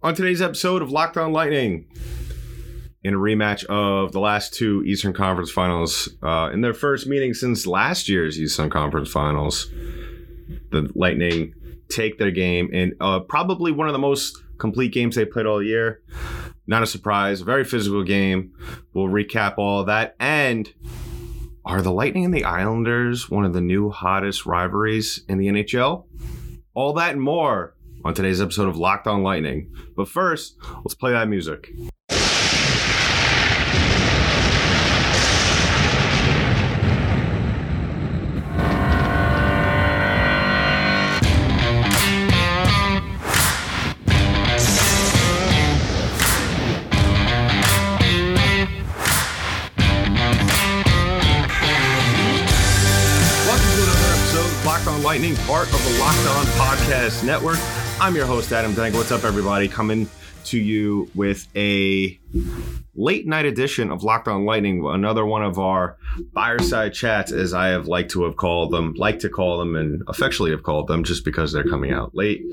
On today's episode of Locked On Lightning, in a rematch of the last two Eastern Conference Finals, uh, in their first meeting since last year's Eastern Conference Finals, the Lightning take their game in uh, probably one of the most complete games they played all year. Not a surprise, very physical game. We'll recap all that. And are the Lightning and the Islanders one of the new hottest rivalries in the NHL? All that and more on today's episode of Locked On Lightning. But first, let's play that music. Lightning, part of the Locked On Podcast Network. I'm your host, Adam Dank. What's up, everybody? Coming to you with a late night edition of Locked On Lightning, another one of our fireside chats, as I have liked to have called them, like to call them, and affectionately have called them just because they're coming out late.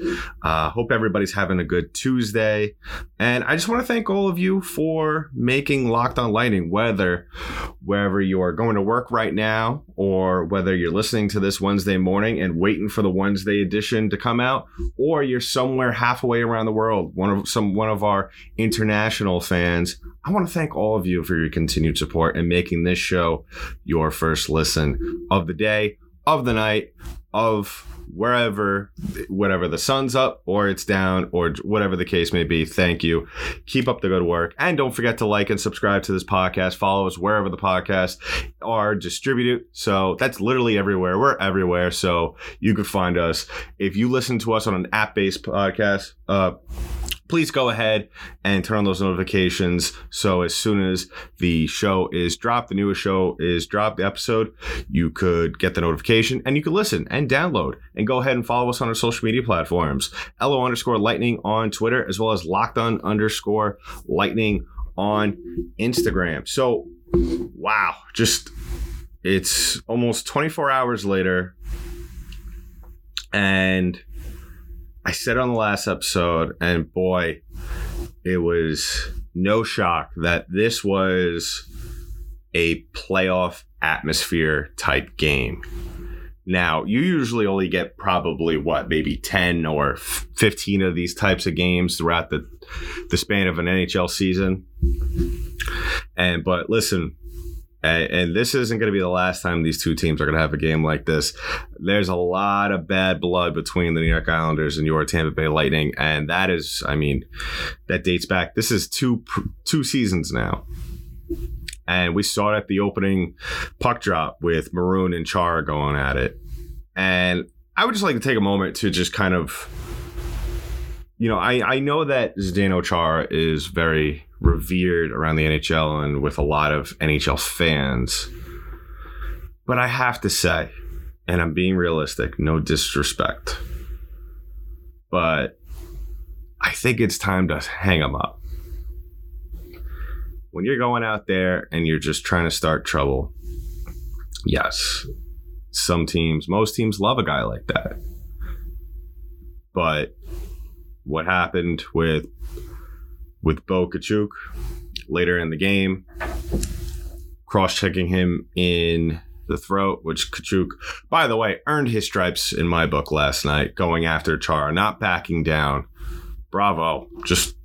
Uh, hope everybody's having a good Tuesday. And I just want to thank all of you for making Locked On Lightning, whether wherever you are going to work right now or whether you're listening to this Wednesday morning and waiting for the Wednesday edition to come out, or you're somewhere halfway around the world, one of some one of our international fans. I want to thank all of you for your continued support and making this show your first listen of the day, of the night, of wherever, whatever the sun's up or it's down or whatever the case may be. Thank you. Keep up the good work. And don't forget to like and subscribe to this podcast. Follow us wherever the podcasts are distributed. So that's literally everywhere. We're everywhere. So you can find us. If you listen to us on an app based podcast, uh, please go ahead and turn on those notifications so as soon as the show is dropped the newest show is dropped the episode you could get the notification and you can listen and download and go ahead and follow us on our social media platforms. Lo underscore lightning on twitter as well as locked on underscore lightning on instagram. So wow just it's almost 24 hours later. And I said on the last episode, and boy, it was no shock that this was a playoff atmosphere type game. Now, you usually only get probably what, maybe 10 or 15 of these types of games throughout the, the span of an NHL season. And, but listen, and, this isn't going to be the last time these two teams are going to have a game like this. There's a lot of bad blood between the New York Islanders and your Tampa Bay Lightning, and that is, I mean, that dates back. This is two two seasons now. And we saw it at the opening puck drop with Maroon and Chara going at it. And I would just like to take a moment to just kind of you know, I, I know that Zdeno Chara is very revered around the NHL and with a lot of NHL fans. But I have to say, and I'm being realistic, no disrespect, but I think it's time to hang him up. When you're going out there and you're just trying to start trouble, yes, some teams, most teams love a guy like that. But what happened with with Bo Katchouk later in the game, cross checking him in the throat, which Katchouk, by the way, earned his stripes in my book last night, going after Chara, not backing down. Bravo. Just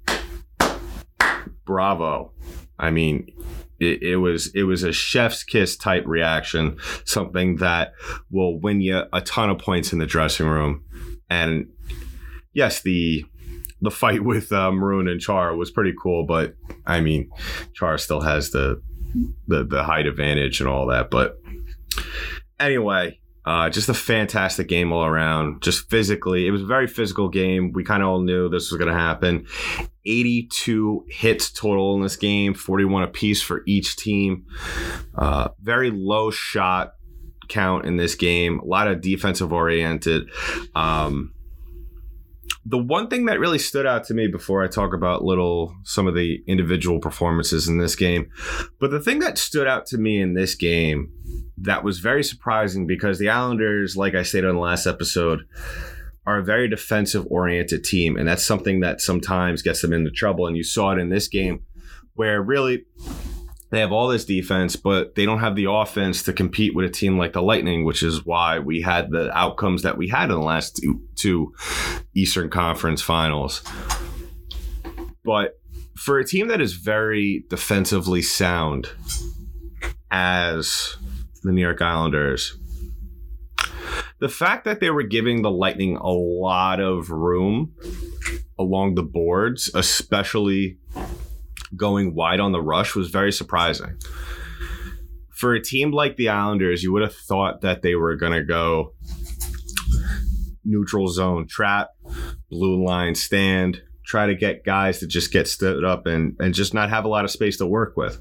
bravo. I mean, it, it, was it was a chef's kiss type reaction, something that will win you a ton of points in the dressing room. And yes, the the fight with uh, Maroon and Char was pretty cool, but I mean, Char still has the the the height advantage and all that. But anyway, uh, just a fantastic game all around. Just physically, it was a very physical game. We kind of all knew this was going to happen. 82 hits total in this game, 41 apiece for each team. Uh, very low shot count in this game. A lot of defensive oriented. Um, the one thing that really stood out to me before I talk about little some of the individual performances in this game, but the thing that stood out to me in this game that was very surprising because the Islanders, like I stated on the last episode, are a very defensive oriented team, and that's something that sometimes gets them into trouble. And you saw it in this game where really they have all this defense, but they don't have the offense to compete with a team like the Lightning, which is why we had the outcomes that we had in the last two, two Eastern Conference finals. But for a team that is very defensively sound as the New York Islanders, the fact that they were giving the Lightning a lot of room along the boards, especially going wide on the rush, was very surprising. For a team like the Islanders, you would have thought that they were going to go neutral zone trap, blue line stand, try to get guys to just get stood up and, and just not have a lot of space to work with.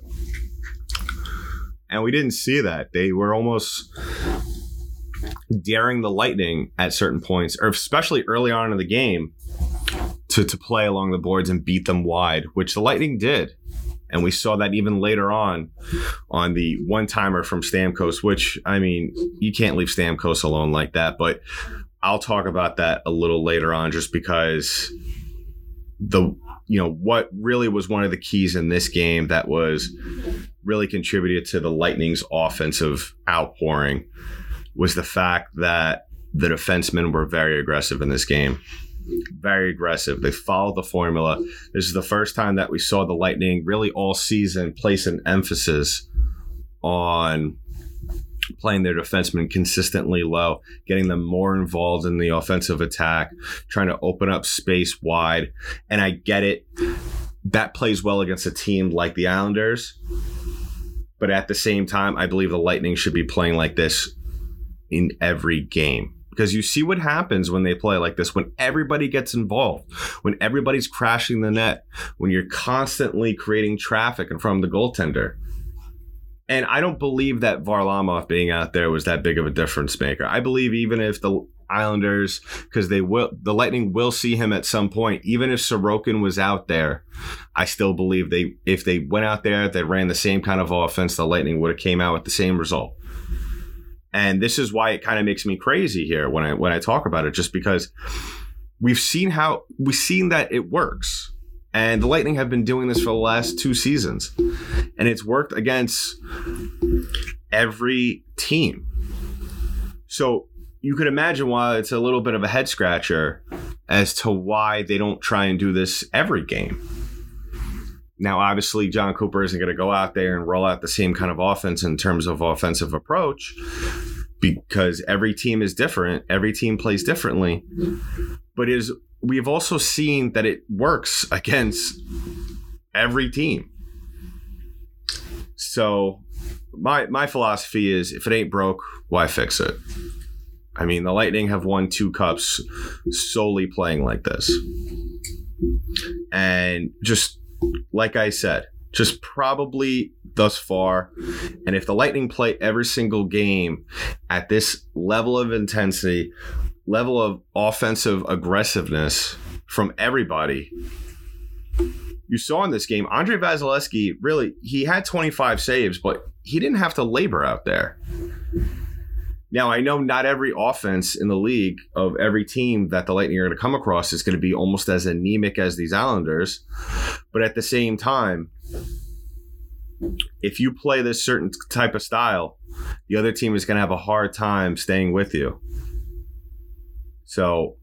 And we didn't see that. They were almost daring the Lightning at certain points, or especially early on in the game, to, to play along the boards and beat them wide, which the Lightning did. And we saw that even later on on the one timer from Stamkos, which, I mean, you can't leave Stamkos alone like that. But I'll talk about that a little later on just because the you know what really was one of the keys in this game that was really contributed to the Lightning's offensive outpouring was the fact that the defensemen were very aggressive in this game. Very aggressive. They followed the formula. This is the first time that we saw the Lightning really all season place an emphasis on playing their defensemen consistently low, getting them more involved in the offensive attack, trying to open up space wide. And I get it. That plays well against a team like the Islanders. But at the same time, I believe the Lightning should be playing like this in every game because you see what happens when they play like this when everybody gets involved when everybody's crashing the net when you're constantly creating traffic in front of the goaltender and I don't believe that Varlamov being out there was that big of a difference maker. I believe even if the Islanders, because they will, the Lightning will see him at some point. Even if Sorokin was out there, I still believe they, if they went out there, they ran the same kind of offense, the Lightning would have came out with the same result. And this is why it kind of makes me crazy here when I when I talk about it, just because we've seen how we've seen that it works. And the Lightning have been doing this for the last two seasons. And it's worked against every team. So you could imagine why it's a little bit of a head scratcher as to why they don't try and do this every game. Now, obviously, Jon Cooper isn't going to go out there and roll out the same kind of offense in terms of offensive approach because every team is different. Every team plays differently. But is we've also seen that it works against every team. So my my philosophy is if it ain't broke, why fix it? I mean, the Lightning have won two cups solely playing like this. And just like I said, just probably thus far. And if the Lightning play every single game at this level of intensity, level of offensive aggressiveness from everybody. You saw in this game, Andrei Vasilevskiy really he had 25 saves, but he didn't have to labor out there. Now I know not every offense in the league of every team that the Lightning are going to come across is going to be almost as anemic as these Islanders, but at the same time, if you play this certain type of style, the other team is going to have a hard time staying with you. So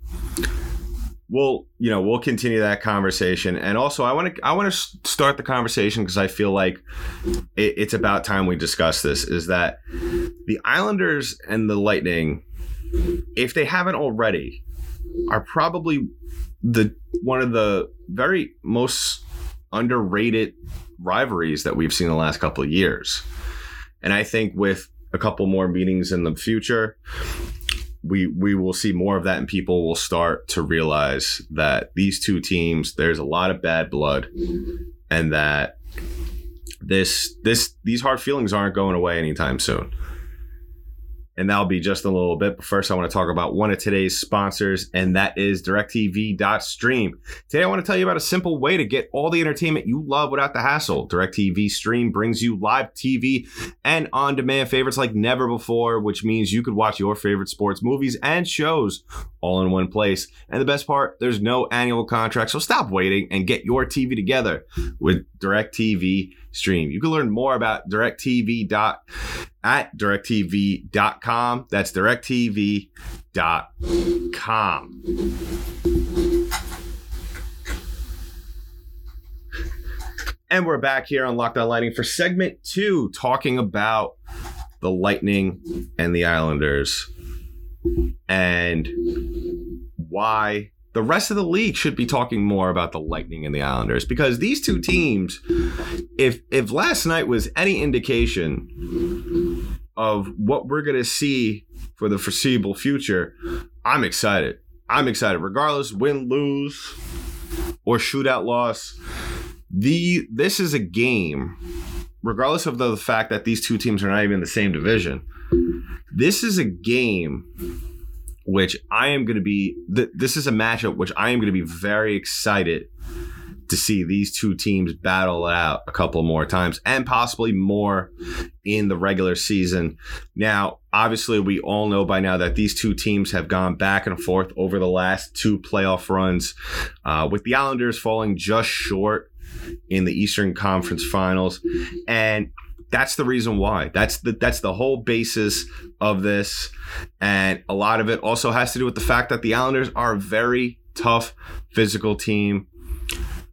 we'll you know we'll continue that conversation and also i want to i want to start the conversation because i feel like it, it's about time we discuss this is that the islanders and the lightning if they haven't already are probably the one of the very most underrated rivalries that we've seen the last couple of years. And i think with a couple more meetings in the future we we will see more of that and people will start to realize that these two teams there's a lot of bad blood and that this this these hard feelings aren't going away anytime soon and that'll be just a little bit. But first, I want to talk about one of today's sponsors, and that is DirecTV.Stream. Today, I want to tell you about a simple way to get all the entertainment you love without the hassle. DirecTV Stream brings you live TV and on demand favorites like never before, which means you could watch your favorite sports, movies, and shows all in one place. And the best part, there's no annual contract, so stop waiting and get your TV together with DirecTV Stream. You can learn more about DirecTV. at directv.com. That's directv.com. And we're back here on Locked On Lightning for segment two, talking about the Lightning and the Islanders and why the rest of the league should be talking more about the Lightning and the Islanders because these two teams, if if last night was any indication of what we're gonna see for the foreseeable future, I'm excited. I'm excited, regardless win, lose, or shootout loss. The this is a game, regardless of the fact that these two teams are not even in the same division. This is a game which I am going to be. Th- this is a matchup which I am going to be very excited to see these two teams battle it out a couple more times and possibly more in the regular season. Now, obviously, we all know by now that these two teams have gone back and forth over the last two playoff runs, uh, with the Islanders falling just short in the Eastern Conference Finals, and that's the reason why. That's the that's the whole basis of this, and a lot of it also has to do with the fact that the Islanders are a very tough physical team.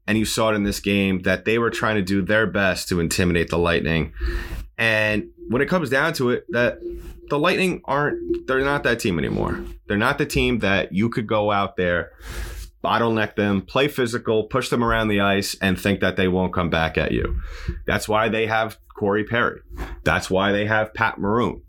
And you saw it in this game that they were trying to do their best to intimidate the Lightning. And when it comes down to it, that the Lightning aren't they're not that team anymore. They're not the team that you could go out there bottleneck them, play physical, push them around the ice, and think that they won't come back at you. That's why they have Corey Perry. That's why they have Pat Maroon.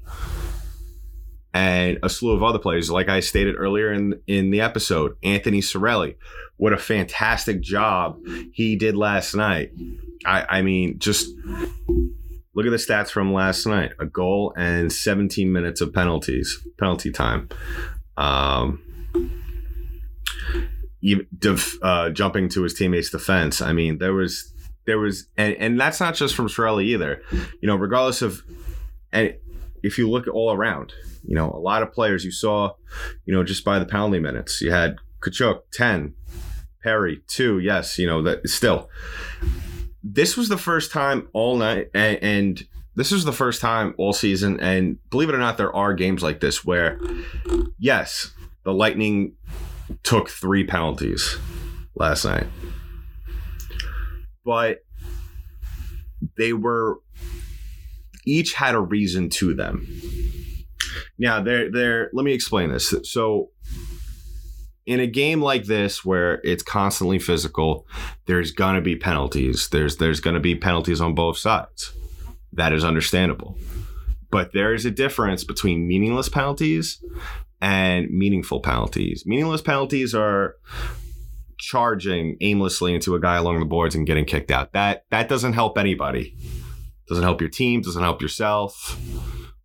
And a slew of other players, like I stated earlier in, in the episode, Anthony Cirelli. What a fantastic job he did last night. I, I mean, just look at the stats from last night a goal and 17 minutes of penalties, penalty time. Um, uh, jumping to his teammates' defense. I mean, there was there was, and, and that's not just from Cirelli either. You know, regardless of, and if you look all around, you know, a lot of players you saw, you know, just by the penalty minutes, you had Katchouk ten, Perry two. Yes, you know that still. This was the first time all night, and, and this is the first time all season, and believe it or not, there are games like this where, yes, the Lightning took three penalties last night. But they were each had a reason to them. Now, there there let me explain this. So in a game like this where it's constantly physical, there's to be penalties. There's there's to be penalties on both sides. That is understandable. But there is a difference between meaningless penalties and meaningful penalties. Meaningless penalties are charging aimlessly into a guy along the boards and getting kicked out. That that doesn't help anybody. Doesn't help your team, doesn't help yourself.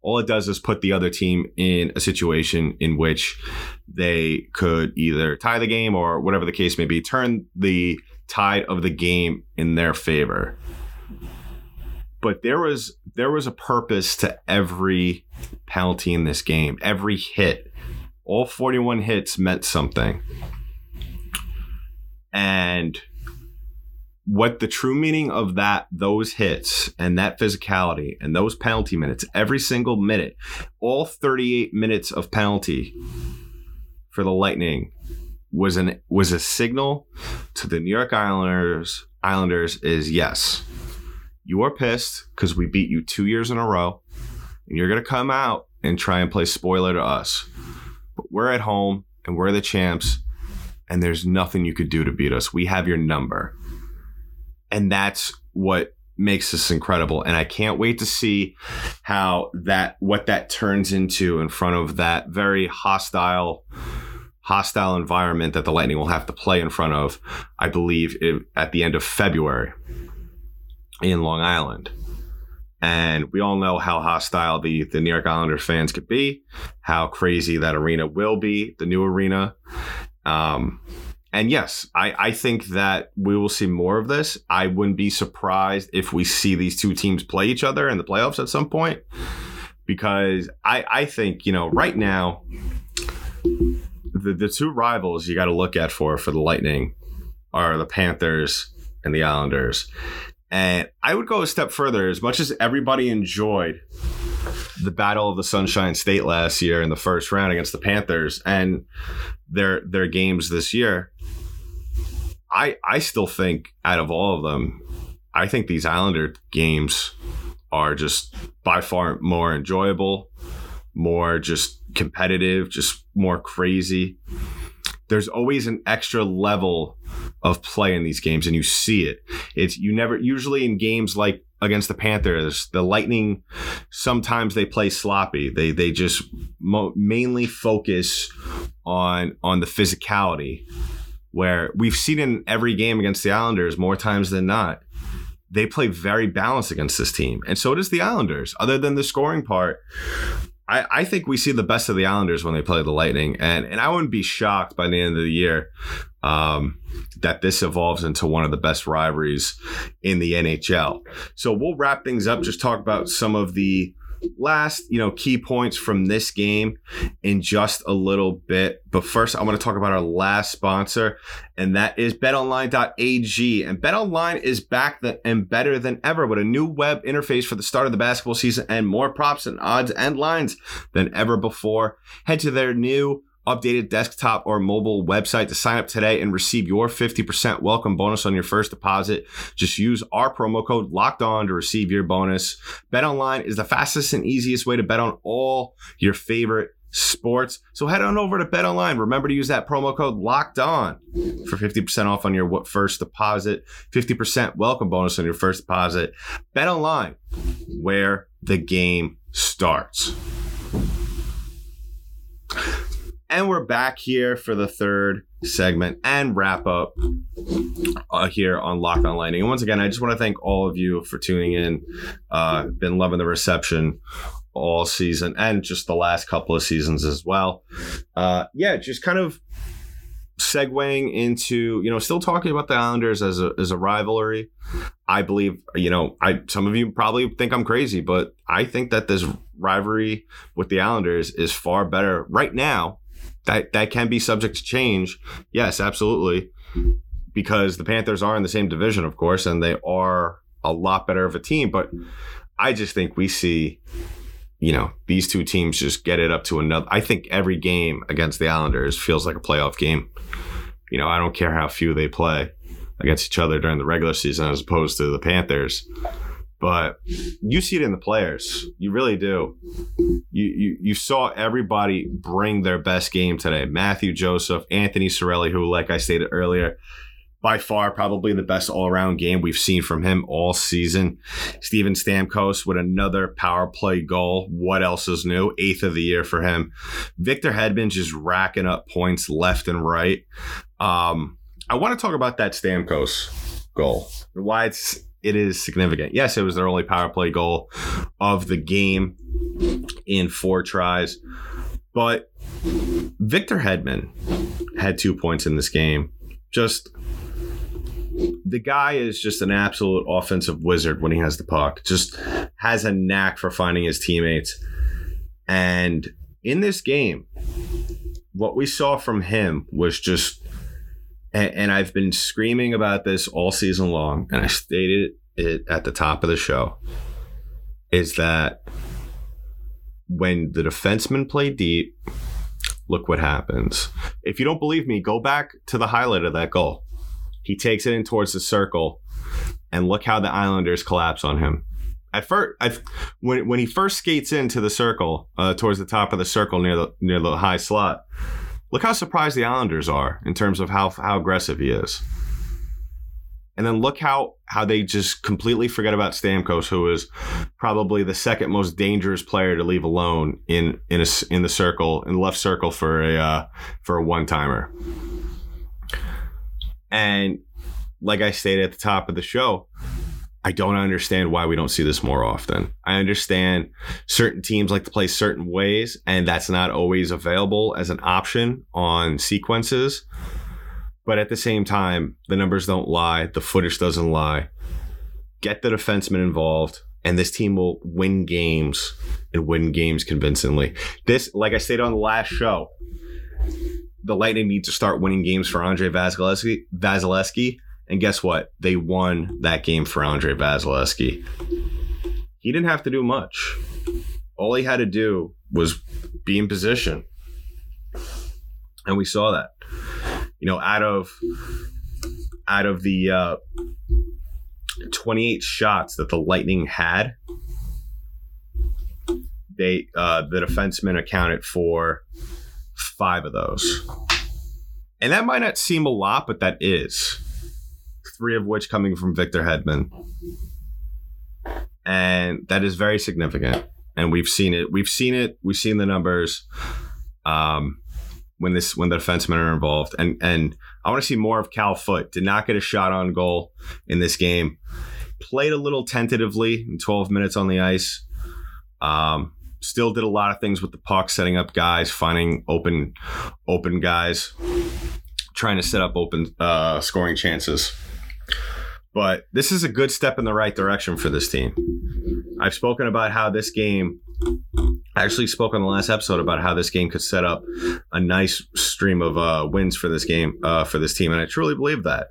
All it does is put the other team in a situation in which they could either tie the game or whatever the case may be, turn the tide of the game in their favor. But there was there was a purpose to every penalty in this game. Every hit all 41 hits meant something. And what the true meaning of that those hits and that physicality and those penalty minutes every single minute all 38 minutes of penalty for the lightning was an was a signal to the new york islanders islanders is yes you are pissed because we beat you two years in a row and you're going to come out and try and play spoiler to us. But we're at home and we're the champs, and there's nothing you could do to beat us. We have your number. And that's what makes this incredible. And I can't wait to see how that what that turns into in front of that very hostile hostile environment that the Lightning will have to play in front of, I believe, it, at the end of February in Long Island. And we all know how hostile the, the New York Islanders fans could be, how crazy that arena will be, the new arena. Um, and yes, I, I think that we will see more of this. I wouldn't be surprised if we see these two teams play each other in the playoffs at some point because I, I think, you know, right now, the, the two rivals you got to look at for for the Lightning are the Panthers and the Islanders. And I would go a step further. As much as everybody enjoyed the Battle of the Sunshine State last year in the first round against the Panthers and their their games this year, I I still think out of all of them, I think these Islander games are just by far more enjoyable, more just competitive, just more crazy. There's always an extra level of play in these games, and you see it. It's you never usually in games like against the Panthers, the Lightning. Sometimes they play sloppy. They they just mo- mainly focus on on the physicality. Where we've seen in every game against the Islanders more times than not, they play very balanced against this team, and so does the Islanders. Other than the scoring part, I, I think we see the best of the Islanders when they play the Lightning, and and I wouldn't be shocked by the end of the year um, that this evolves into one of the best rivalries in the NHL. So we'll wrap things up. Just talk about some of the last, you know, key points from this game in just a little bit. But first, I want to talk about our last sponsor, and that is betonline.ag. And betonline is back and better than ever with a new web interface for the start of the basketball season and more props and odds and lines than ever before. Head to their new updated desktop or mobile website to sign up today and receive your 50% welcome bonus on your first deposit. Just use our promo code locked on to receive your bonus. Bet online is the fastest and easiest way to bet on all your favorite sports. So head on over to Bet Online. Remember to use that promo code locked on for 50% off on your first deposit, 50% welcome bonus on your first deposit. Bet Online, where the game starts. And we're back here for the third segment and wrap up uh, here on Locked On Lightning. And once again, I just want to thank all of you for tuning in. Uh, been loving the reception all season and just the last couple of seasons as well. Uh, yeah, just kind of segueing into you know still talking about the Islanders as a as a rivalry. I believe you know I some of you probably think I'm crazy, but I think that this rivalry with the Islanders is far better right now that that can be subject to change. Yes, absolutely, because the Panthers are in the same division, of course, and they are a lot better of a team. But I just think we see, you know, these two teams just get it up to another. I think every game against the Islanders feels like a playoff game. You know, I don't care how few they play against each other during the regular season as opposed to the Panthers but you see it in the players. You really do. You, you you saw everybody bring their best game today. Mathieu Joseph, Anthony Cirelli, who, like I stated earlier, by far probably the best all around game we've seen from him all season. Steven Stamkos with another power play goal. What else is new? Eighth of the year for him. Victor Hedman just racking up points left and right. Um, I want to talk about that Stamkos goal. Why it's it is significant. Yes, it was their only power play goal of the game in four tries, but Victor Hedman had two points in this game. Just the guy is just an absolute offensive wizard when he has the puck. Just has a knack for finding his teammates. And in this game, what we saw from him was just and, and I've been screaming about this all season long, and I stated it at the top of the show, is that when the defensemen play deep, look what happens. If you don't believe me, go back to the highlight of that goal. He takes it in towards the circle, and look how the Islanders collapse on him. At first, I, when when he first skates into the circle, uh, towards the top of the circle near the near the high slot, Look how surprised the Islanders are in terms of how how aggressive he is. And then look how how they just completely forget about Stamkos, who is probably the second most dangerous player to leave alone in in a, in the circle in the left circle for a uh, for a one timer. And like I stated at the top of the show, I don't understand why we don't see this more often. I understand certain teams like to play certain ways, and that's not always available as an option on sequences. But at the same time, the numbers don't lie, the footage doesn't lie. Get the defenseman involved, and this team will win games and win games convincingly. This, like I stated on the last show, the Lightning need to start winning games for Andrei Vasilevskiy. Vasilevskiy and guess what? They won that game for Andrei Vasilevskiy. He didn't have to do much. All he had to do was be in position. And we saw that. You know, out of out of the uh, 28 shots that the Lightning had, they uh, the defenseman accounted for five of those. And that might not seem a lot, but that is three of which coming from Victor Hedman. And that is very significant. And we've seen it. We've seen it. We've seen the numbers. Um, when this when the defensemen are involved. And and I want to see more of Cal Foote. Did not get a shot on goal in this game. Played a little tentatively in 12 minutes on the ice. Um, still did a lot of things with the puck, setting up guys, finding open open guys, trying to set up open uh, scoring chances. But this is a good step in the right direction for this team. I've spoken about how this game, I actually spoke on the last episode about how this game could set up a nice stream of uh, wins for this game, uh, for this team. And I truly believe that.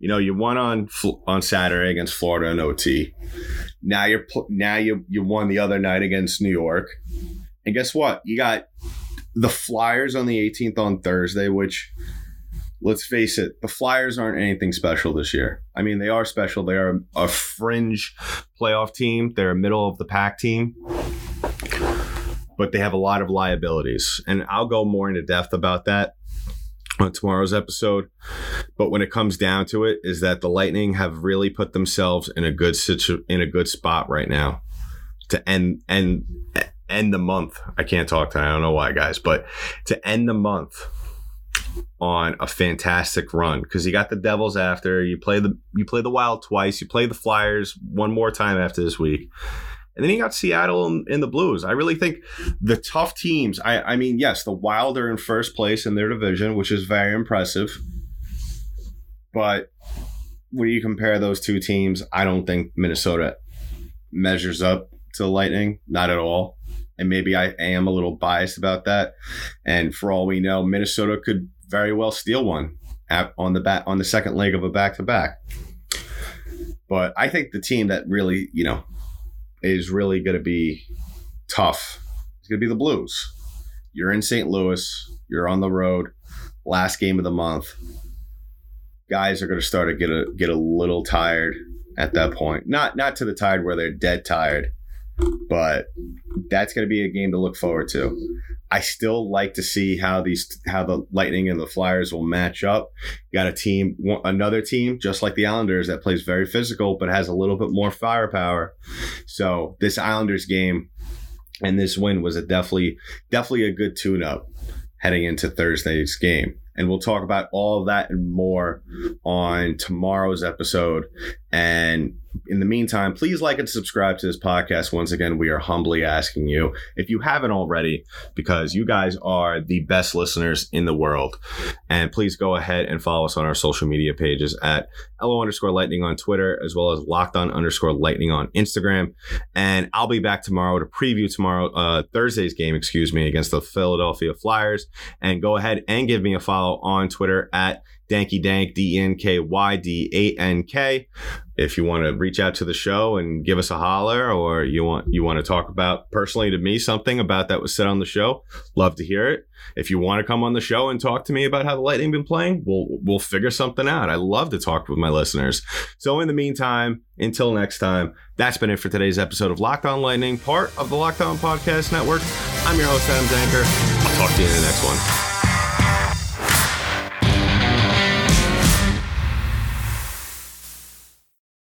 You know, you won on on Saturday against Florida in OT. Now you're now you you won the other night against New York, and guess what? You got the Flyers on the 18th on Thursday, which let's face it, the Flyers aren't anything special this year. I mean, they are special. They are a fringe playoff team. They're a middle of the pack team, but they have a lot of liabilities, and I'll go more into depth about that on tomorrow's episode. But when it comes down to it, is that the Lightning have really put themselves in a good situ- in a good spot right now to end end end the month. I can't talk to I don't know why, guys, but to end the month on a fantastic run because you got the Devils after you play the you play the Wild twice, you play the Flyers one more time after this week. And then you got Seattle in, in, the Blues. I really think the tough teams. I, I mean, yes, the Wild are in first place in their division, which is very impressive. But when you compare those two teams, I don't think Minnesota measures up to the Lightning. Not at all. And maybe I am a little biased about that. And for all we know, Minnesota could very well steal one at, on the bat on the second leg of a back to back. But I think the team that really, you know, is really going to be tough. is going to be the Blues. You're in St. Louis. You're on the road. Last game of the month. Guys are going to start to get a get a little tired at that point. Not not to the tired where they're dead tired, but that's going to be a game to look forward to. I still like to see how these how the Lightning and the Flyers will match up. You got a team, another team, just like the Islanders, that plays very physical but has a little bit more firepower. So this Islanders game and this win was a definitely definitely a good tune-up heading into Thursday's game. And we'll talk about all that and more on tomorrow's episode. And in the meantime, please like and subscribe to this podcast. Once again, we are humbly asking you if you haven't already, because you guys are the best listeners in the world. And please go ahead and follow us on our social media pages at LO underscore lightning on Twitter, as well as locked on underscore lightning on Instagram. And I'll be back tomorrow to preview tomorrow, uh, Thursday's game, excuse me, against the Philadelphia Flyers. And go ahead and give me a follow on Twitter at Danky Dank, D N K Y D A N K. If you want to reach out to the show and give us a holler, or you want you want to talk about personally to me something about that was said on the show, love to hear it. If you want to come on the show and talk to me about how the Lightning been playing, we'll we'll figure something out. I love to talk with my listeners. So in the meantime, until next time, that's been it for today's episode of Locked On Lightning, part of the Locked On Podcast Network. I'm your host Adam Danker. I'll talk to you in the next one.